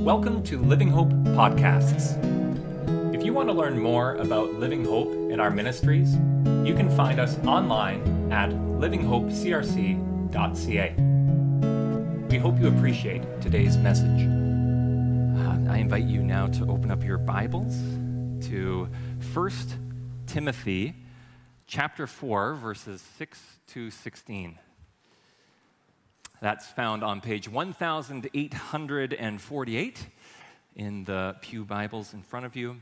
Welcome to Living Hope Podcasts. If you want to learn more about Living Hope and our ministries, you can find us online at livinghopecrc.ca. We hope you appreciate today's message. Uh, I invite you now to open up your Bibles to 1 Timothy chapter 4, verses 6 to 16. That's found on page 1848 in the Pew Bibles in front of you.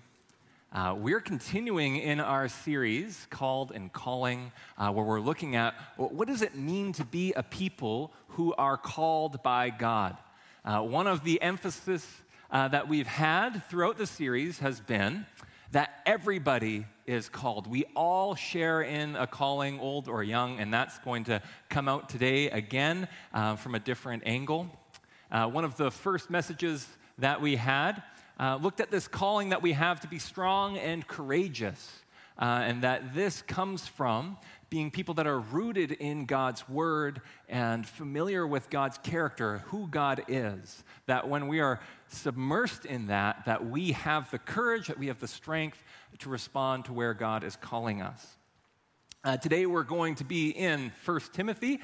Uh, we're continuing in our series called and calling, uh, where we're looking at what does it mean to be a people who are called by God. Uh, one of the emphasis uh, that we've had throughout the series has been that everybody is called. We all share in a calling, old or young, and that's going to come out today again uh, from a different angle. Uh, one of the first messages that we had uh, looked at this calling that we have to be strong and courageous, uh, and that this comes from being people that are rooted in God's word and familiar with God's character, who God is. That when we are submersed in that, that we have the courage, that we have the strength to respond to where God is calling us. Uh, today we're going to be in 1 Timothy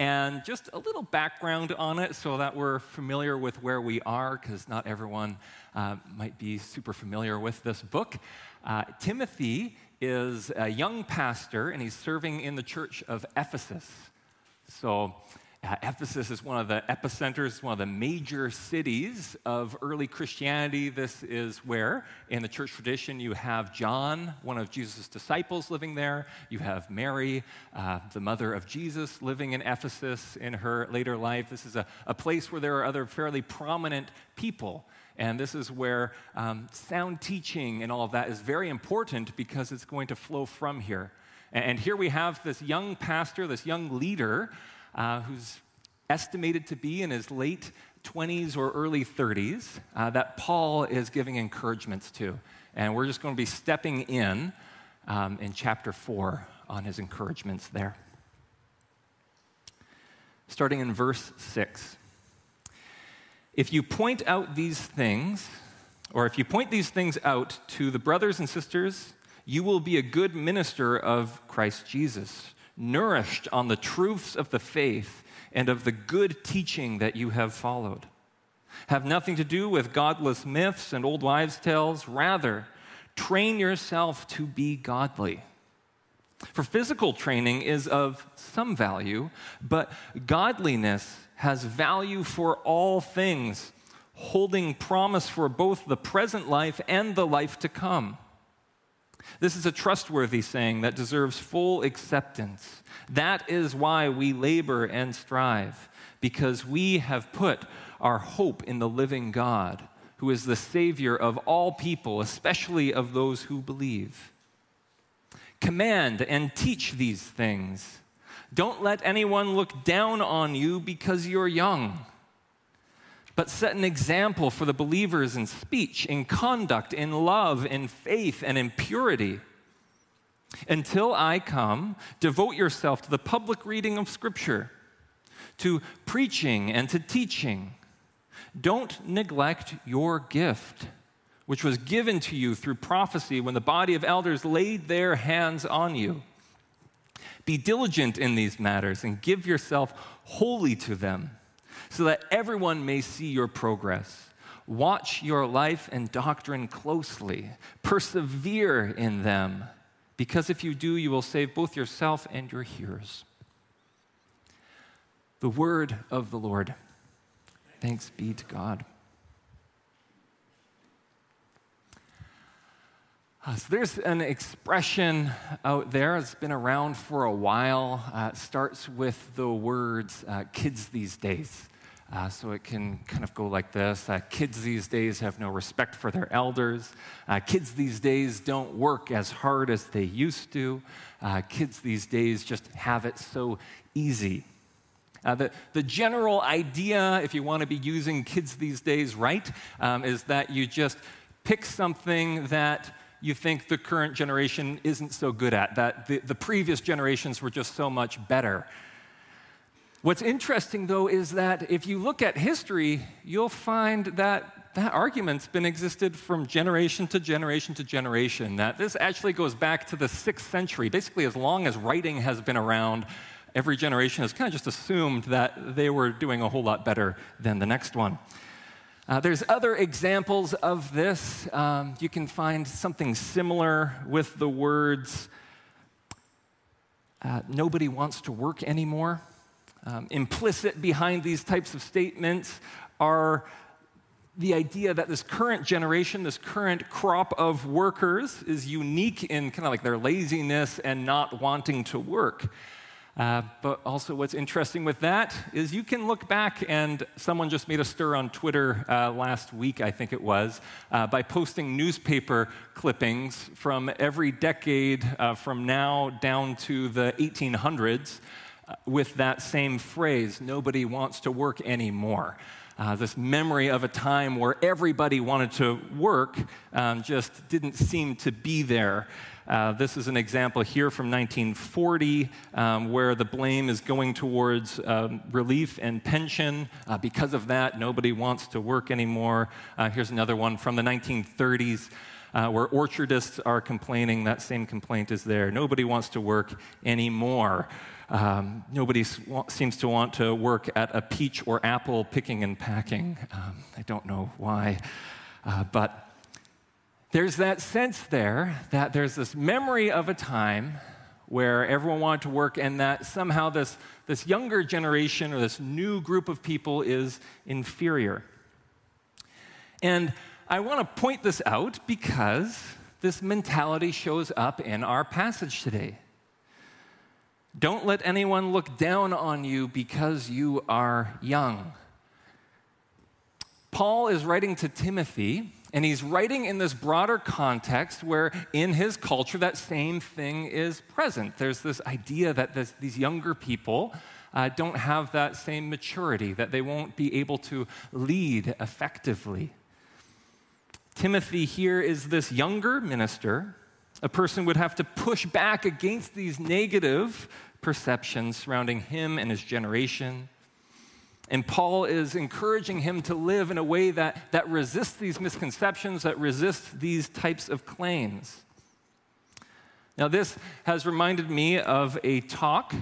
and just a little background on it so that we're familiar with where we are, because not everyone uh, might be super familiar with this book. Uh, Timothy is a young pastor and he's serving in the church of Ephesus. So, uh, Ephesus is one of the epicenters, one of the major cities of early Christianity. This is where, in the church tradition, you have John, one of Jesus' disciples, living there. You have Mary, uh, the mother of Jesus, living in Ephesus in her later life. This is a, a place where there are other fairly prominent people. And this is where um, sound teaching and all of that is very important because it's going to flow from here. And here we have this young pastor, this young leader uh, who's estimated to be in his late 20s or early 30s, uh, that Paul is giving encouragements to. And we're just going to be stepping in um, in chapter 4 on his encouragements there. Starting in verse 6. If you point out these things, or if you point these things out to the brothers and sisters, you will be a good minister of Christ Jesus nourished on the truths of the faith and of the good teaching that you have followed. Have nothing to do with godless myths and old wives' tales. Rather, train yourself to be godly. For physical training is of some value, but godliness has value for all things, holding promise for both the present life and the life to come. This is a trustworthy saying that deserves full acceptance. That is why we labor and strive, because we have put our hope in the living God, who is the Savior of all people, especially of those who believe. Command and teach these things. Don't let anyone look down on you because you're young but set an example for the believers in speech, in conduct, in love, in faith, and in purity. Until I come, devote yourself to the public reading of Scripture, to preaching and to teaching. Don't neglect your gift, which was given to you through prophecy when the body of elders laid their hands on you. Be diligent in these matters and give yourself wholly to them so that everyone may see your progress. Watch your life and doctrine closely, persevere in them, because if you do, you will save both yourself and your hearers. The word of the Lord. Thanks be to God. Uh, so there's an expression out there, it's been around for a while. Uh, starts with the words uh, kids these days. Uh, so it can kind of go like this uh, Kids these days have no respect for their elders. Uh, kids these days don't work as hard as they used to. Kids these days just have it so easy. Uh, the, the general idea, if you want to be using kids these days right, um, is that you just pick something that you think the current generation isn't so good at, that the, the previous generations were just so much better. What's interesting, though, is that if you look at history, you'll find that that argument's been existed from generation to generation to generation. That this actually goes back to the sixth century. Basically, as long as writing has been around, every generation has kind of just assumed that they were doing a whole lot better than the next one. Uh, there's other examples of this. Um, you can find something similar with the words, uh, nobody wants to work anymore. Um, implicit behind these types of statements are the idea that this current generation, this current crop of workers, is unique in kind of like their laziness and not wanting to work. Uh, but also, what's interesting with that is you can look back, and someone just made a stir on Twitter uh, last week, I think it was, uh, by posting newspaper clippings from every decade uh, from now down to the 1800s uh, with that same phrase nobody wants to work anymore. Uh, this memory of a time where everybody wanted to work um, just didn't seem to be there. Uh, this is an example here from 1940 um, where the blame is going towards um, relief and pension. Uh, because of that, nobody wants to work anymore. Uh, here's another one from the 1930s. Uh, where orchardists are complaining, that same complaint is there. Nobody wants to work anymore. Um, nobody seems to want to work at a peach or apple picking and packing. Um, I don't know why, uh, but there's that sense there that there's this memory of a time where everyone wanted to work, and that somehow this, this younger generation or this new group of people is inferior. And I want to point this out because this mentality shows up in our passage today. Don't let anyone look down on you because you are young. Paul is writing to Timothy and he's writing in this broader context where, in his culture, that same thing is present. There's this idea that this, these younger people uh, don't have that same maturity, that they won't be able to lead effectively. Timothy here is this younger minister. A person would have to push back against these negative perceptions surrounding him and his generation. And Paul is encouraging him to live in a way that, that resists these misconceptions, that resists these types of claims. Now, this has reminded me of a talk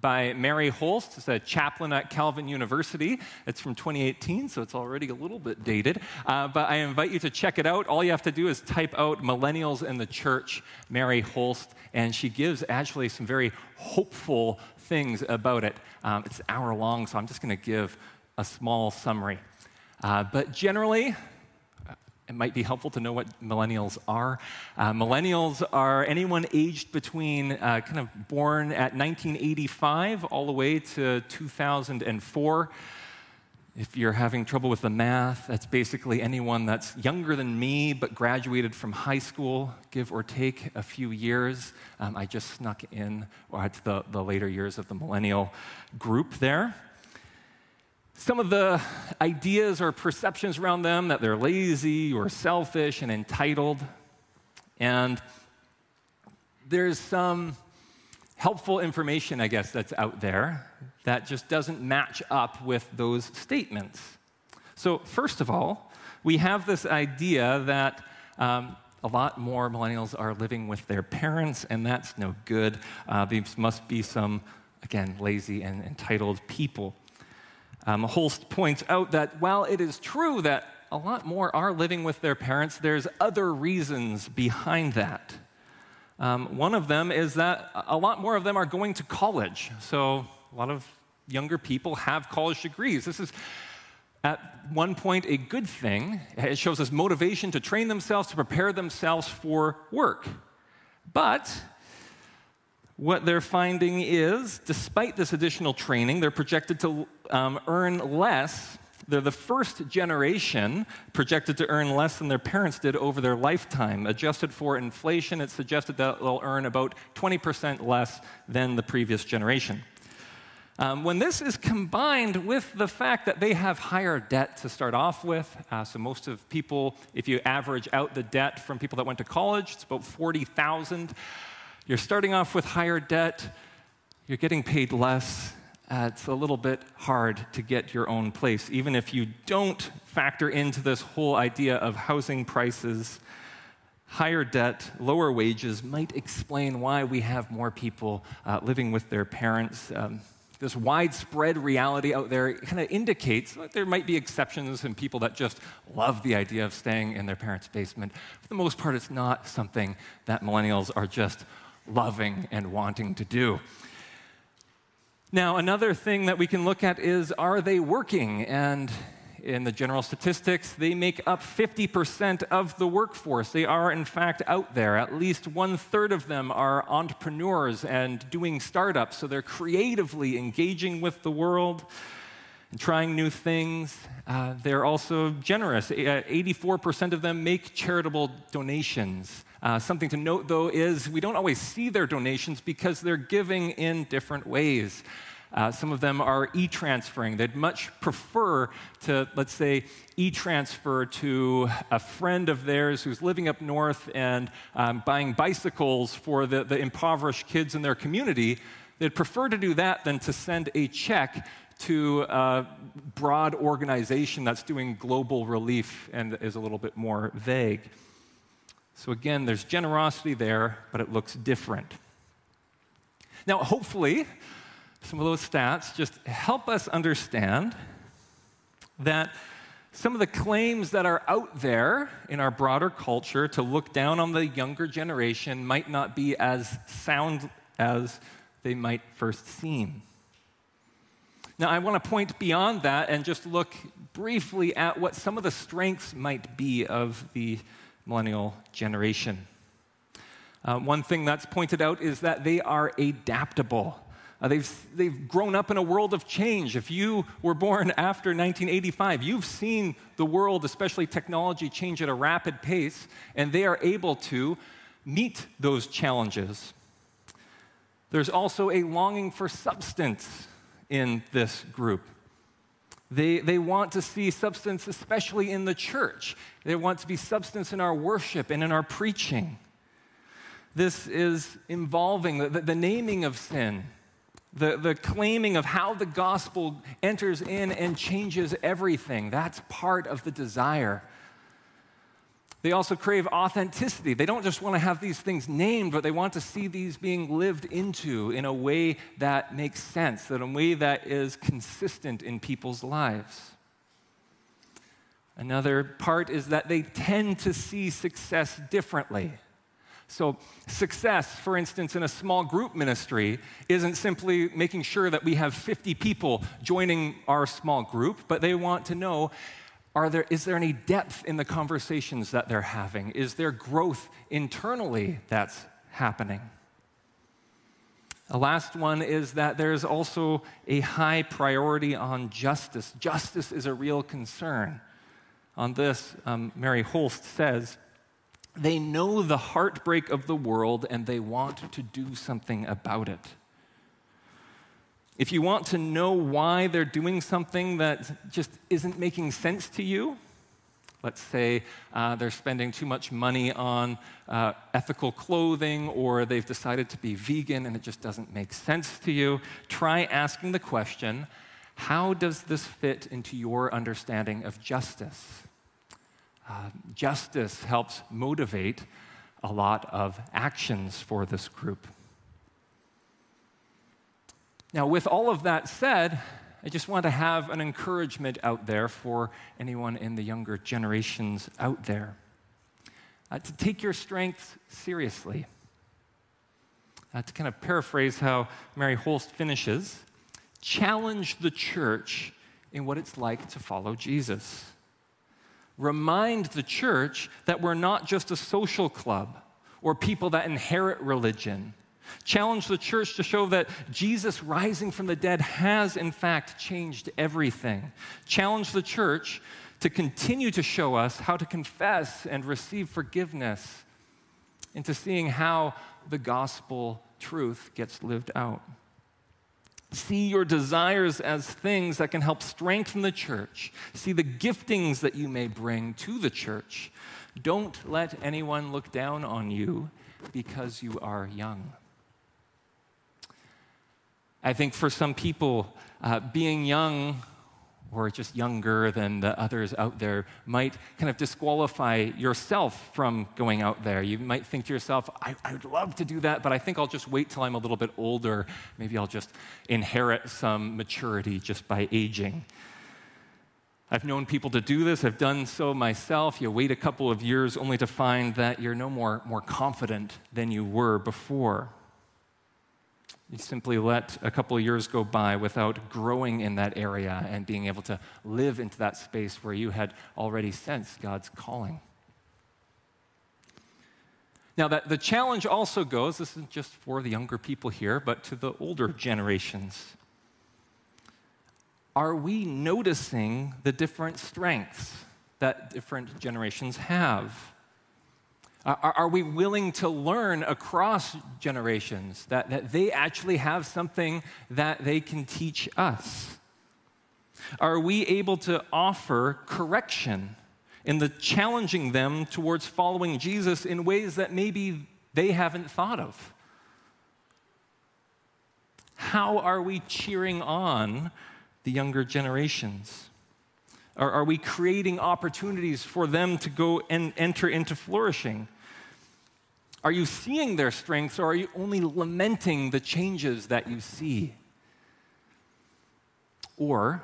by Mary Hulst, who's a chaplain at Calvin University. It's from 2018, so it's already a little bit dated. Uh, but I invite you to check it out. All you have to do is type out Millennials in the Church, Mary Hulst, and she gives actually some very hopeful things about it. Um, it's an hour long, so I'm just going to give a small summary. Uh, but generally, it might be helpful to know what millennials are. Uh, millennials are anyone aged between uh, kind of born at 1985 all the way to 2004. If you're having trouble with the math, that's basically anyone that's younger than me but graduated from high school, give or take a few years. Um, I just snuck in to the, the later years of the millennial group there. Some of the ideas or perceptions around them that they're lazy or selfish and entitled. And there's some helpful information, I guess, that's out there that just doesn't match up with those statements. So, first of all, we have this idea that um, a lot more millennials are living with their parents, and that's no good. Uh, these must be some, again, lazy and entitled people. Um, Hulst points out that while it is true that a lot more are living with their parents, there's other reasons behind that. Um, one of them is that a lot more of them are going to college. So a lot of younger people have college degrees. This is at one point a good thing. It shows us motivation to train themselves, to prepare themselves for work. But what they're finding is, despite this additional training, they're projected to um, earn less they're the first generation projected to earn less than their parents did over their lifetime. Adjusted for inflation, it's suggested that they'll earn about 20% less than the previous generation. Um, when this is combined with the fact that they have higher debt to start off with, uh, so most of people, if you average out the debt from people that went to college, it's about 40,000. You're starting off with higher debt, you're getting paid less, uh, it's a little bit hard to get your own place, even if you don't factor into this whole idea of housing prices. Higher debt, lower wages might explain why we have more people uh, living with their parents. Um, this widespread reality out there kind of indicates that there might be exceptions and people that just love the idea of staying in their parents' basement. For the most part, it's not something that millennials are just loving and wanting to do. Now, another thing that we can look at is are they working? And in the general statistics, they make up 50% of the workforce. They are, in fact, out there. At least one third of them are entrepreneurs and doing startups. So they're creatively engaging with the world and trying new things. Uh, they're also generous. 84% uh, of them make charitable donations. Uh, something to note, though, is we don't always see their donations because they're giving in different ways. Uh, some of them are e transferring. They'd much prefer to, let's say, e transfer to a friend of theirs who's living up north and um, buying bicycles for the, the impoverished kids in their community. They'd prefer to do that than to send a check to a broad organization that's doing global relief and is a little bit more vague. So, again, there's generosity there, but it looks different. Now, hopefully, some of those stats just help us understand that some of the claims that are out there in our broader culture to look down on the younger generation might not be as sound as they might first seem. Now, I want to point beyond that and just look briefly at what some of the strengths might be of the millennial generation. Uh, one thing that's pointed out is that they are adaptable. Uh, they've, they've grown up in a world of change. If you were born after 1985, you've seen the world, especially technology, change at a rapid pace, and they are able to meet those challenges. There's also a longing for substance in this group. They, they want to see substance, especially in the church. They want to be substance in our worship and in our preaching. This is involving the, the, the naming of sin, the, the claiming of how the gospel enters in and changes everything. That's part of the desire. They also crave authenticity. They don't just want to have these things named, but they want to see these being lived into in a way that makes sense, in a way that is consistent in people's lives. Another part is that they tend to see success differently. So, success, for instance, in a small group ministry isn't simply making sure that we have 50 people joining our small group, but they want to know are there, is there any depth in the conversations that they're having? Is there growth internally that's happening? The last one is that there's also a high priority on justice. Justice is a real concern. On this, um, Mary Hulst says, they know the heartbreak of the world and they want to do something about it. If you want to know why they're doing something that just isn't making sense to you, let's say uh, they're spending too much money on uh, ethical clothing or they've decided to be vegan and it just doesn't make sense to you, try asking the question how does this fit into your understanding of justice? Uh, justice helps motivate a lot of actions for this group. Now, with all of that said, I just want to have an encouragement out there for anyone in the younger generations out there uh, to take your strengths seriously. Uh, to kind of paraphrase how Mary Hulst finishes, challenge the church in what it's like to follow Jesus. Remind the church that we're not just a social club or people that inherit religion Challenge the church to show that Jesus rising from the dead has, in fact, changed everything. Challenge the church to continue to show us how to confess and receive forgiveness into seeing how the gospel truth gets lived out. See your desires as things that can help strengthen the church. See the giftings that you may bring to the church. Don't let anyone look down on you because you are young. I think for some people, uh, being young or just younger than the others out there might kind of disqualify yourself from going out there. You might think to yourself, I, I, would love to do that, but I think I'll just wait till I'm a little bit older. Maybe I'll just inherit some maturity just by aging. I've known people to do this. I've done so myself. You wait a couple of years only to find that you're no more, more confident than you were before. You simply let a couple of years go by without growing in that area and being able to live into that space where you had already sensed God's calling. Now, that the challenge also goes, this isn't just for the younger people here, but to the older generations. Are we noticing the different strengths that different generations have? Uh, are, are, we willing to learn across generations that, that they actually have something that they can teach us? Are we able to offer correction in the challenging them towards following Jesus in ways that maybe they haven't thought of? How are we cheering on the younger generations? Are, are we creating opportunities for them to go and enter into flourishing? Are you seeing their strengths or are you only lamenting the changes that you see? Or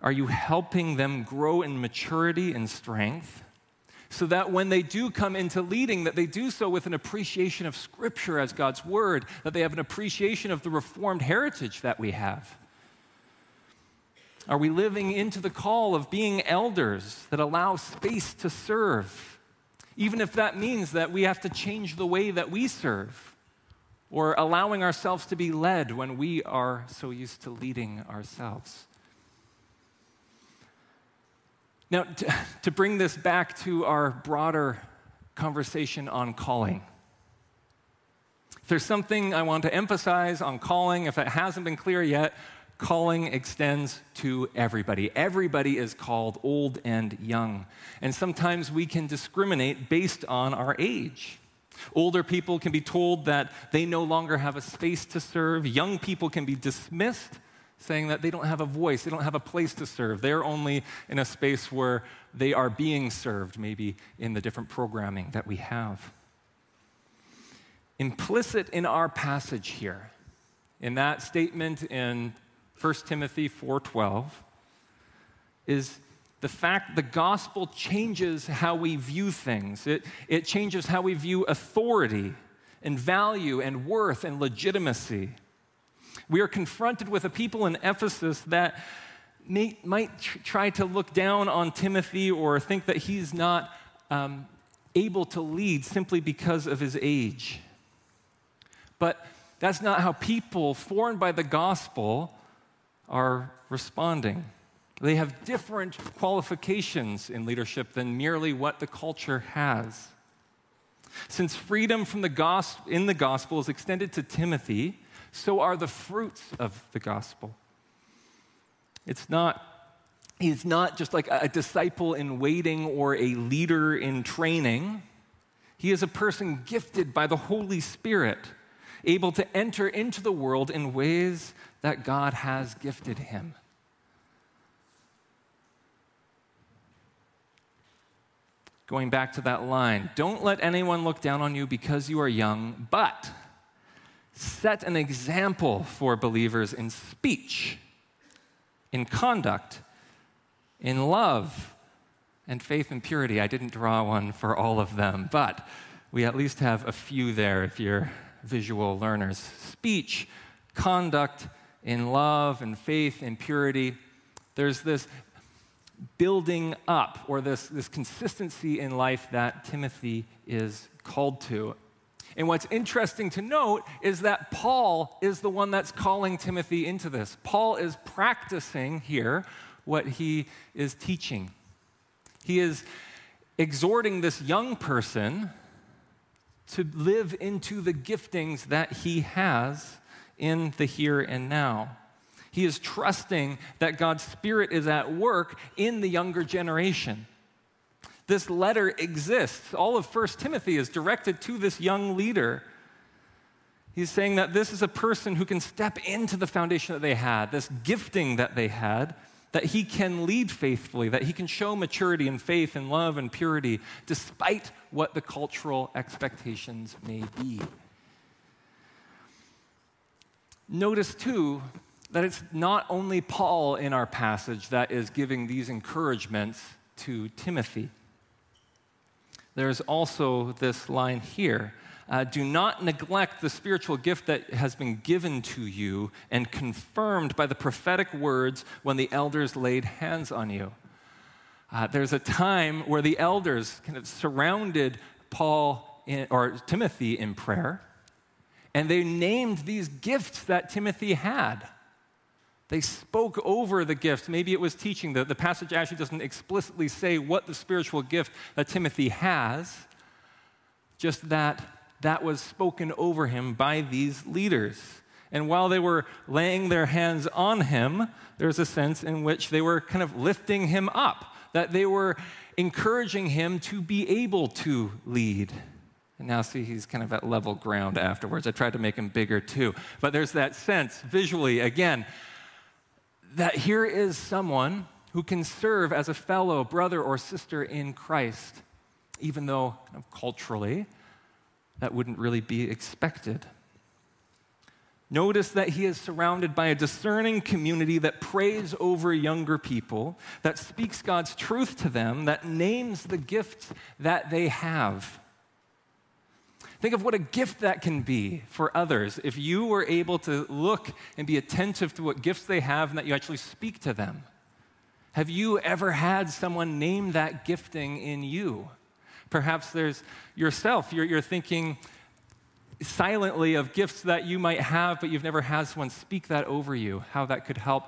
are you helping them grow in maturity and strength so that when they do come into leading that they do so with an appreciation of scripture as God's word, that they have an appreciation of the reformed heritage that we have? Are we living into the call of being elders that allow space to serve, even if that means that we have to change the way that we serve, or allowing ourselves to be led when we are so used to leading ourselves? Now, to, to bring this back to our broader conversation on calling. If there's something I want to emphasize on calling, if it hasn't been clear yet, calling extends to everybody. Everybody is called, old and young. And sometimes we can discriminate based on our age. Older people can be told that they no longer have a space to serve. Young people can be dismissed, saying that they don't have a voice, they don't have a place to serve. They're only in a space where they are being served, maybe in the different programming that we have. Implicit in our passage here, in that statement in 1 Timothy 4:12 is the fact the gospel changes how we view things. It, it changes how we view authority and value and worth and legitimacy. We are confronted with a people in Ephesus that may, might tr- try to look down on Timothy or think that he's not um, able to lead simply because of his age. But that's not how people formed by the gospel are responding. They have different qualifications in leadership than merely what the culture has. Since freedom from the gospel, in the gospel is extended to Timothy, so are the fruits of the gospel. It's not, he's not just like a disciple in waiting or a leader in training. He is a person gifted by the Holy Spirit, able to enter into the world in ways that God has gifted him. Going back to that line, don't let anyone look down on you because you are young, but set an example for believers in speech, in conduct, in love, and faith and purity. I didn't draw one for all of them, but we at least have a few there if you're visual learners. Speech, conduct, in love and faith and purity. There's this building up or this, this consistency in life that Timothy is called to. And what's interesting to note is that Paul is the one that's calling Timothy into this. Paul is practicing here what he is teaching. He is exhorting this young person to live into the giftings that he has in the here and now. He is trusting that God's Spirit is at work in the younger generation. This letter exists. All of 1 Timothy is directed to this young leader. He's saying that this is a person who can step into the foundation that they had, this gifting that they had, that he can lead faithfully, that he can show maturity and faith and love and purity despite what the cultural expectations may be. Notice, too, that it's not only Paul in our passage that is giving these encouragements to Timothy. There's also this line here uh, do not neglect the spiritual gift that has been given to you and confirmed by the prophetic words when the elders laid hands on you. Uh, there's a time where the elders kind of surrounded Paul in, or Timothy in prayer, and they named these gifts that Timothy had. They spoke over the gifts. Maybe it was teaching. The, the passage actually doesn't explicitly say what the spiritual gift that Timothy has, just that that was spoken over him by these leaders. And while they were laying their hands on him, there's a sense in which they were kind of lifting him up, that they were encouraging him to be able to lead. And now, see, he's kind of at level ground afterwards. I tried to make him bigger too. But there's that sense, visually, again, that here is someone who can serve as a fellow brother or sister in Christ, even though kind of culturally that wouldn't really be expected. Notice that he is surrounded by a discerning community that prays over younger people, that speaks God's truth to them, that names the gifts that they have. Think of what a gift that can be for others if you were able to look and be attentive to what gifts they have and that you actually speak to them. Have you ever had someone name that gifting in you? Perhaps there's yourself. You're, you're thinking silently of gifts that you might have, but you've never had someone speak that over you, how that could help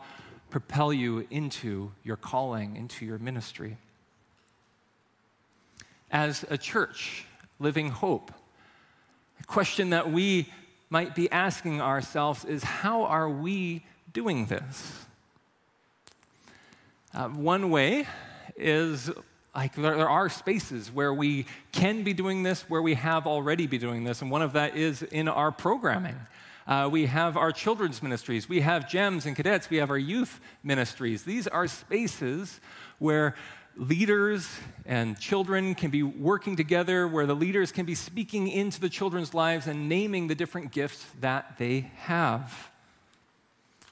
propel you into your calling, into your ministry. As a church, living hope, a question that we might be asking ourselves is how are we doing this? Uh, one way is like there, there, are spaces where we can be doing this, where we have already be doing this, and one of that is in our programming. Uh, we have our children's ministries, we have GEMS and cadets, we have our youth ministries. These are spaces where leaders and children can be working together, where the leaders can be speaking into the children's lives and naming the different gifts that they have.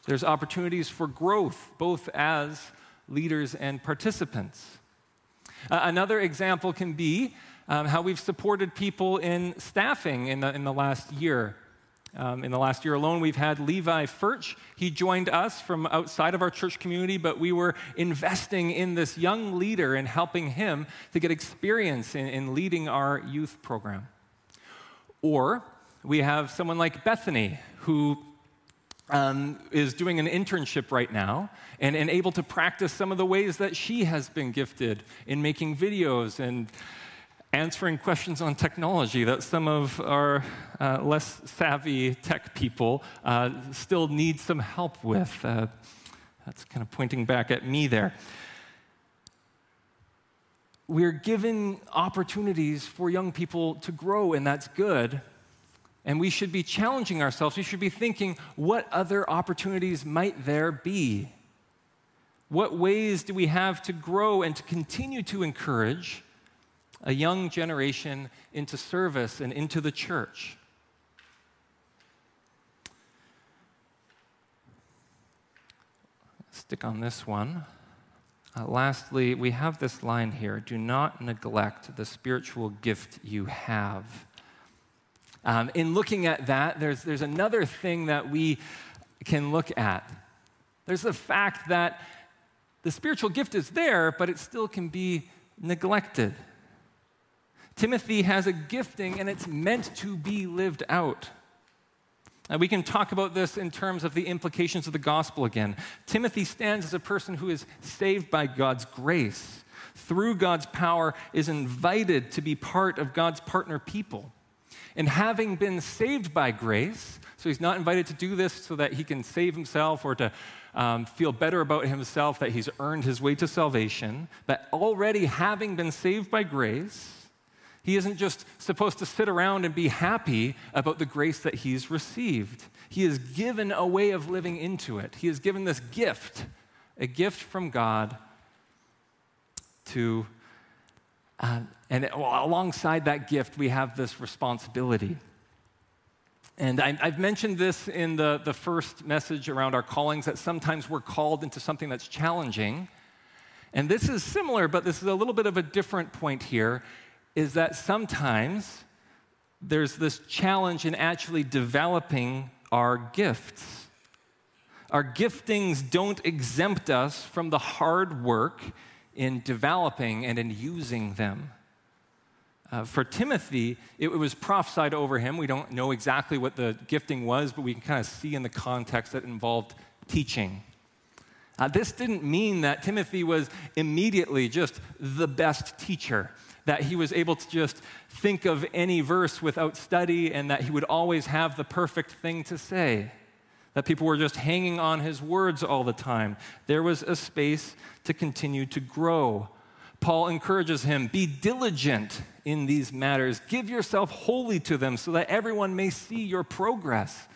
There's opportunities for growth, both as leaders and participants. Uh, another example can be um, how we've supported people in staffing in the, in the last year. Um, in the last year alone, we've had Levi Furch. He joined us from outside of our church community, but we were investing in this young leader and helping him to get experience in, in leading our youth program. Or we have someone like Bethany, who um, is doing an internship right now and, and able to practice some of the ways that she has been gifted in making videos and answering questions on technology that some of our uh, less savvy tech people uh, still need some help with. Uh, that's kind of pointing back at me there. We're given opportunities for young people to grow, and that's good. And we should be challenging ourselves. We should be thinking, what other opportunities might there be? What ways do we have to grow and to continue to encourage a young generation into service and into the church? Stick on this one. Uh, lastly, we have this line here do not neglect the spiritual gift you have. Um, in looking at that, there's, there's another thing that we can look at. There's the fact that the spiritual gift is there, but it still can be neglected. Timothy has a gifting, and it's meant to be lived out. And we can talk about this in terms of the implications of the gospel again. Timothy stands as a person who is saved by God's grace. Through God's power, is invited to be part of God's partner people. And having been saved by grace, so he's not invited to do this so that he can save himself or to um, feel better about himself that he's earned his way to salvation, but already having been saved by grace, He isn't just supposed to sit around and be happy about the grace that he's received. He is given a way of living into it. He is given this gift, a gift from God to, uh, and alongside that gift, we have this responsibility. And I, have mentioned this in the, the first message around our callings that sometimes we're called into something that's challenging. And this is similar, but this is a little bit of a different point here is that sometimes there's this challenge in actually developing our gifts. Our giftings don't exempt us from the hard work in developing and in using them. Uh, for Timothy, it, was prophesied over him. We don't know exactly what the gifting was, but we can kind of see in the context that involved teaching. Uh, this didn't mean that Timothy was immediately just the best teacher, that he was able to just think of any verse without study, and that he would always have the perfect thing to say, that people were just hanging on his words all the time. There was a space to continue to grow. Paul encourages him be diligent in these matters, give yourself wholly to them so that everyone may see your progress.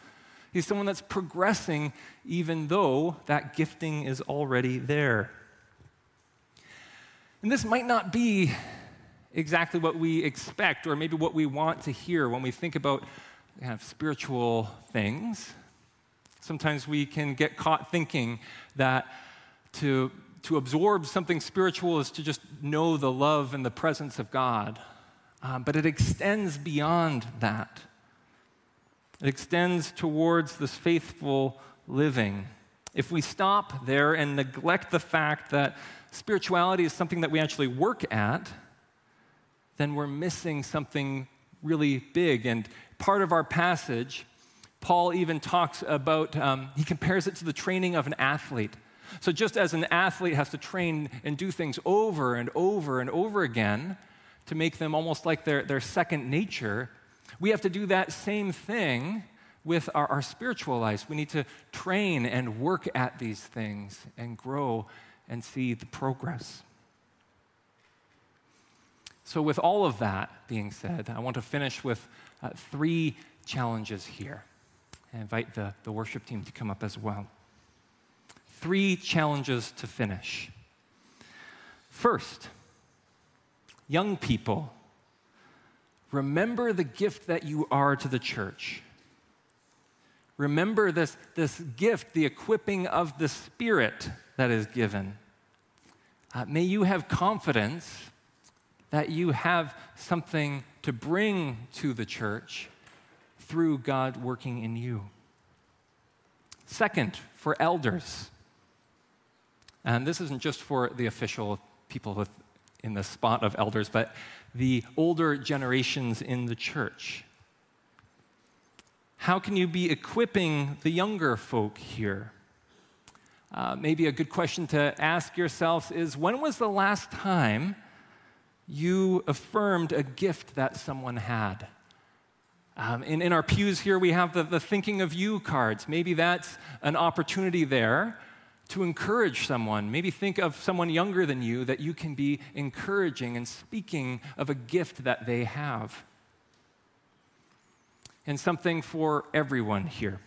He's someone that's progressing even though that gifting is already there. And this might not be exactly what we expect or maybe what we want to hear when we think about kind of spiritual things. Sometimes we can get caught thinking that to, to absorb something spiritual is to just know the love and the presence of God. Um, but it extends beyond that. It extends towards this faithful living. If we stop there and neglect the fact that spirituality is something that we actually work at, then we're missing something really big. And part of our passage, Paul even talks about, um, he compares it to the training of an athlete. So, just as an athlete has to train and do things over and over and over again to make them almost like their, their second nature, we have to do that same thing with our, our spiritual lives. We need to train and work at these things and grow and see the progress. So, with all of that being said, I want to finish with uh, three challenges here. I invite the, the worship team to come up as well. Three challenges to finish. First, young people Remember the gift that you are to the church. Remember this, this gift, the equipping of the Spirit that is given. Uh, may you have confidence that you have something to bring to the church through God working in you. Second, for elders, and this isn't just for the official people in the spot of elders, but the older generations in the church? How can you be equipping the younger folk here? Uh, maybe a good question to ask yourselves is when was the last time you affirmed a gift that someone had? Um, in, in our pews here, we have the, the thinking of you cards. Maybe that's an opportunity there to encourage someone. Maybe think of someone younger than you that you can be encouraging and speaking of a gift that they have. And something for everyone here.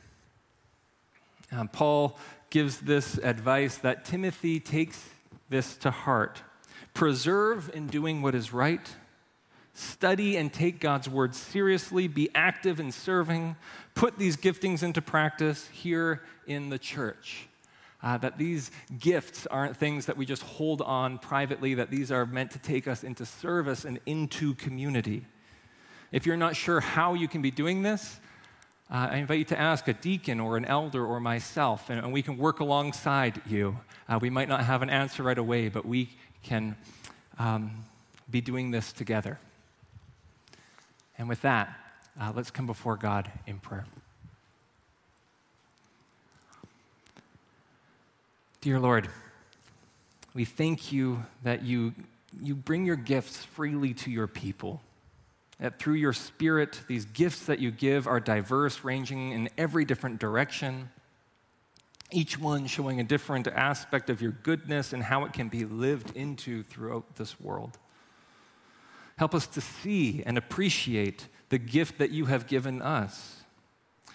Um, Paul gives this advice that Timothy takes this to heart. Preserve in doing what is right. Study and take God's word seriously. Be active in serving. Put these giftings into practice here in the church. Uh, that these gifts aren't things that we just hold on privately, that these are meant to take us into service and into community. If you're not sure how you can be doing this, uh, I invite you to ask a deacon or an elder or myself, and, and we can work alongside you. Uh, we might not have an answer right away, but we can um, be doing this together. And with that, uh, let's come before God in prayer. Dear Lord, we thank you that you, you bring your gifts freely to your people. That through your Spirit, these gifts that you give are diverse, ranging in every different direction, each one showing a different aspect of your goodness and how it can be lived into throughout this world. Help us to see and appreciate the gift that you have given us.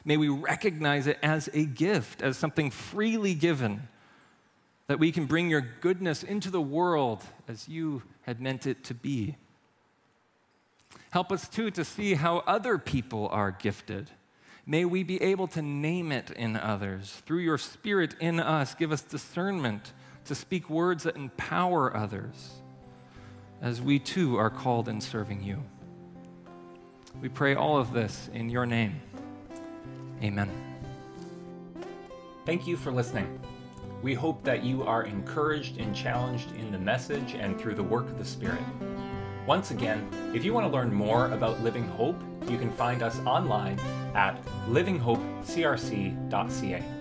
May we recognize it as a gift, as something freely given, that we can bring your goodness into the world as you had meant it to be. Help us too to see how other people are gifted. May we be able to name it in others. Through your Spirit in us, give us discernment to speak words that empower others as we too are called in serving you. We pray all of this in your name. Amen. Thank you for listening. We hope that you are encouraged and challenged in the message and through the work of the Spirit. Once again, if you want to learn more about Living Hope, you can find us online at livinghopecrc.ca.